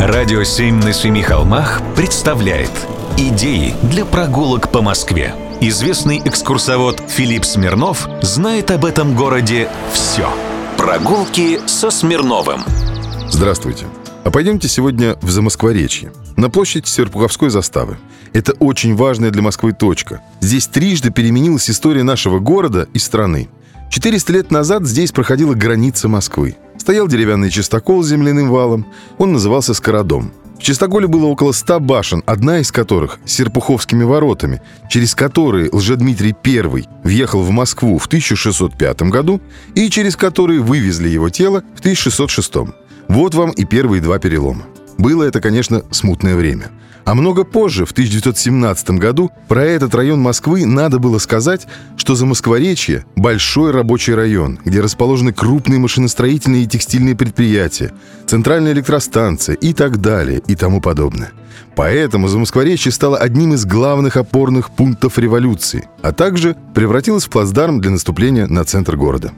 Радио «Семь на семи холмах» представляет Идеи для прогулок по Москве. Известный экскурсовод Филипп Смирнов знает об этом городе все. Прогулки со Смирновым. Здравствуйте. А пойдемте сегодня в Замоскворечье, на площадь Серпуховской заставы. Это очень важная для Москвы точка. Здесь трижды переменилась история нашего города и страны. 400 лет назад здесь проходила граница Москвы. Стоял деревянный чистокол с земляным валом. Он назывался Скородом. В Чистоголе было около ста башен, одна из которых с Серпуховскими воротами, через которые Лжедмитрий I въехал в Москву в 1605 году и через которые вывезли его тело в 1606. Вот вам и первые два перелома. Было это, конечно, смутное время. А много позже, в 1917 году, про этот район Москвы надо было сказать, что за Москворечье – большой рабочий район, где расположены крупные машиностроительные и текстильные предприятия, центральная электростанция и так далее и тому подобное. Поэтому Замоскворечье стало одним из главных опорных пунктов революции, а также превратилось в плацдарм для наступления на центр города.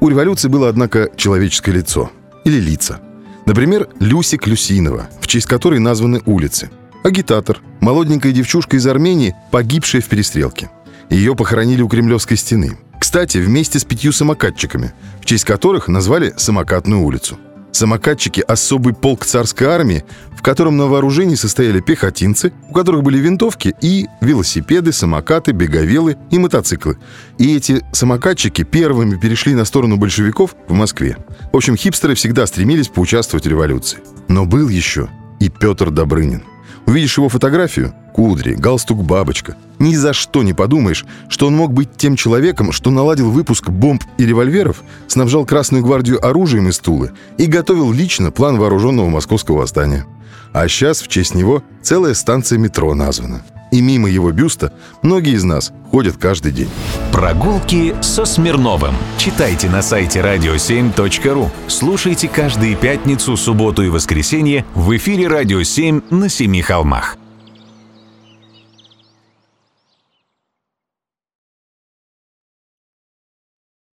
У революции было, однако, человеческое лицо. Или лица. Например, Люси Клюсинова, в честь которой названы улицы – Агитатор, молоденькая девчушка из Армении, погибшая в перестрелке. Ее похоронили у Кремлевской стены. Кстати, вместе с пятью самокатчиками, в честь которых назвали Самокатную улицу. Самокатчики – особый полк царской армии, в котором на вооружении состояли пехотинцы, у которых были винтовки и велосипеды, самокаты, беговелы и мотоциклы. И эти самокатчики первыми перешли на сторону большевиков в Москве. В общем, хипстеры всегда стремились поучаствовать в революции. Но был еще и Петр Добрынин. Увидишь его фотографию – кудри, галстук бабочка. Ни за что не подумаешь, что он мог быть тем человеком, что наладил выпуск бомб и револьверов, снабжал Красную гвардию оружием из Тулы и готовил лично план вооруженного московского восстания. А сейчас в честь него целая станция метро названа. И мимо его бюста многие из нас ходят каждый день. Прогулки со Смирновым. Читайте на сайте radio7.ru. Слушайте каждые пятницу, субботу и воскресенье в эфире «Радио 7» на Семи холмах.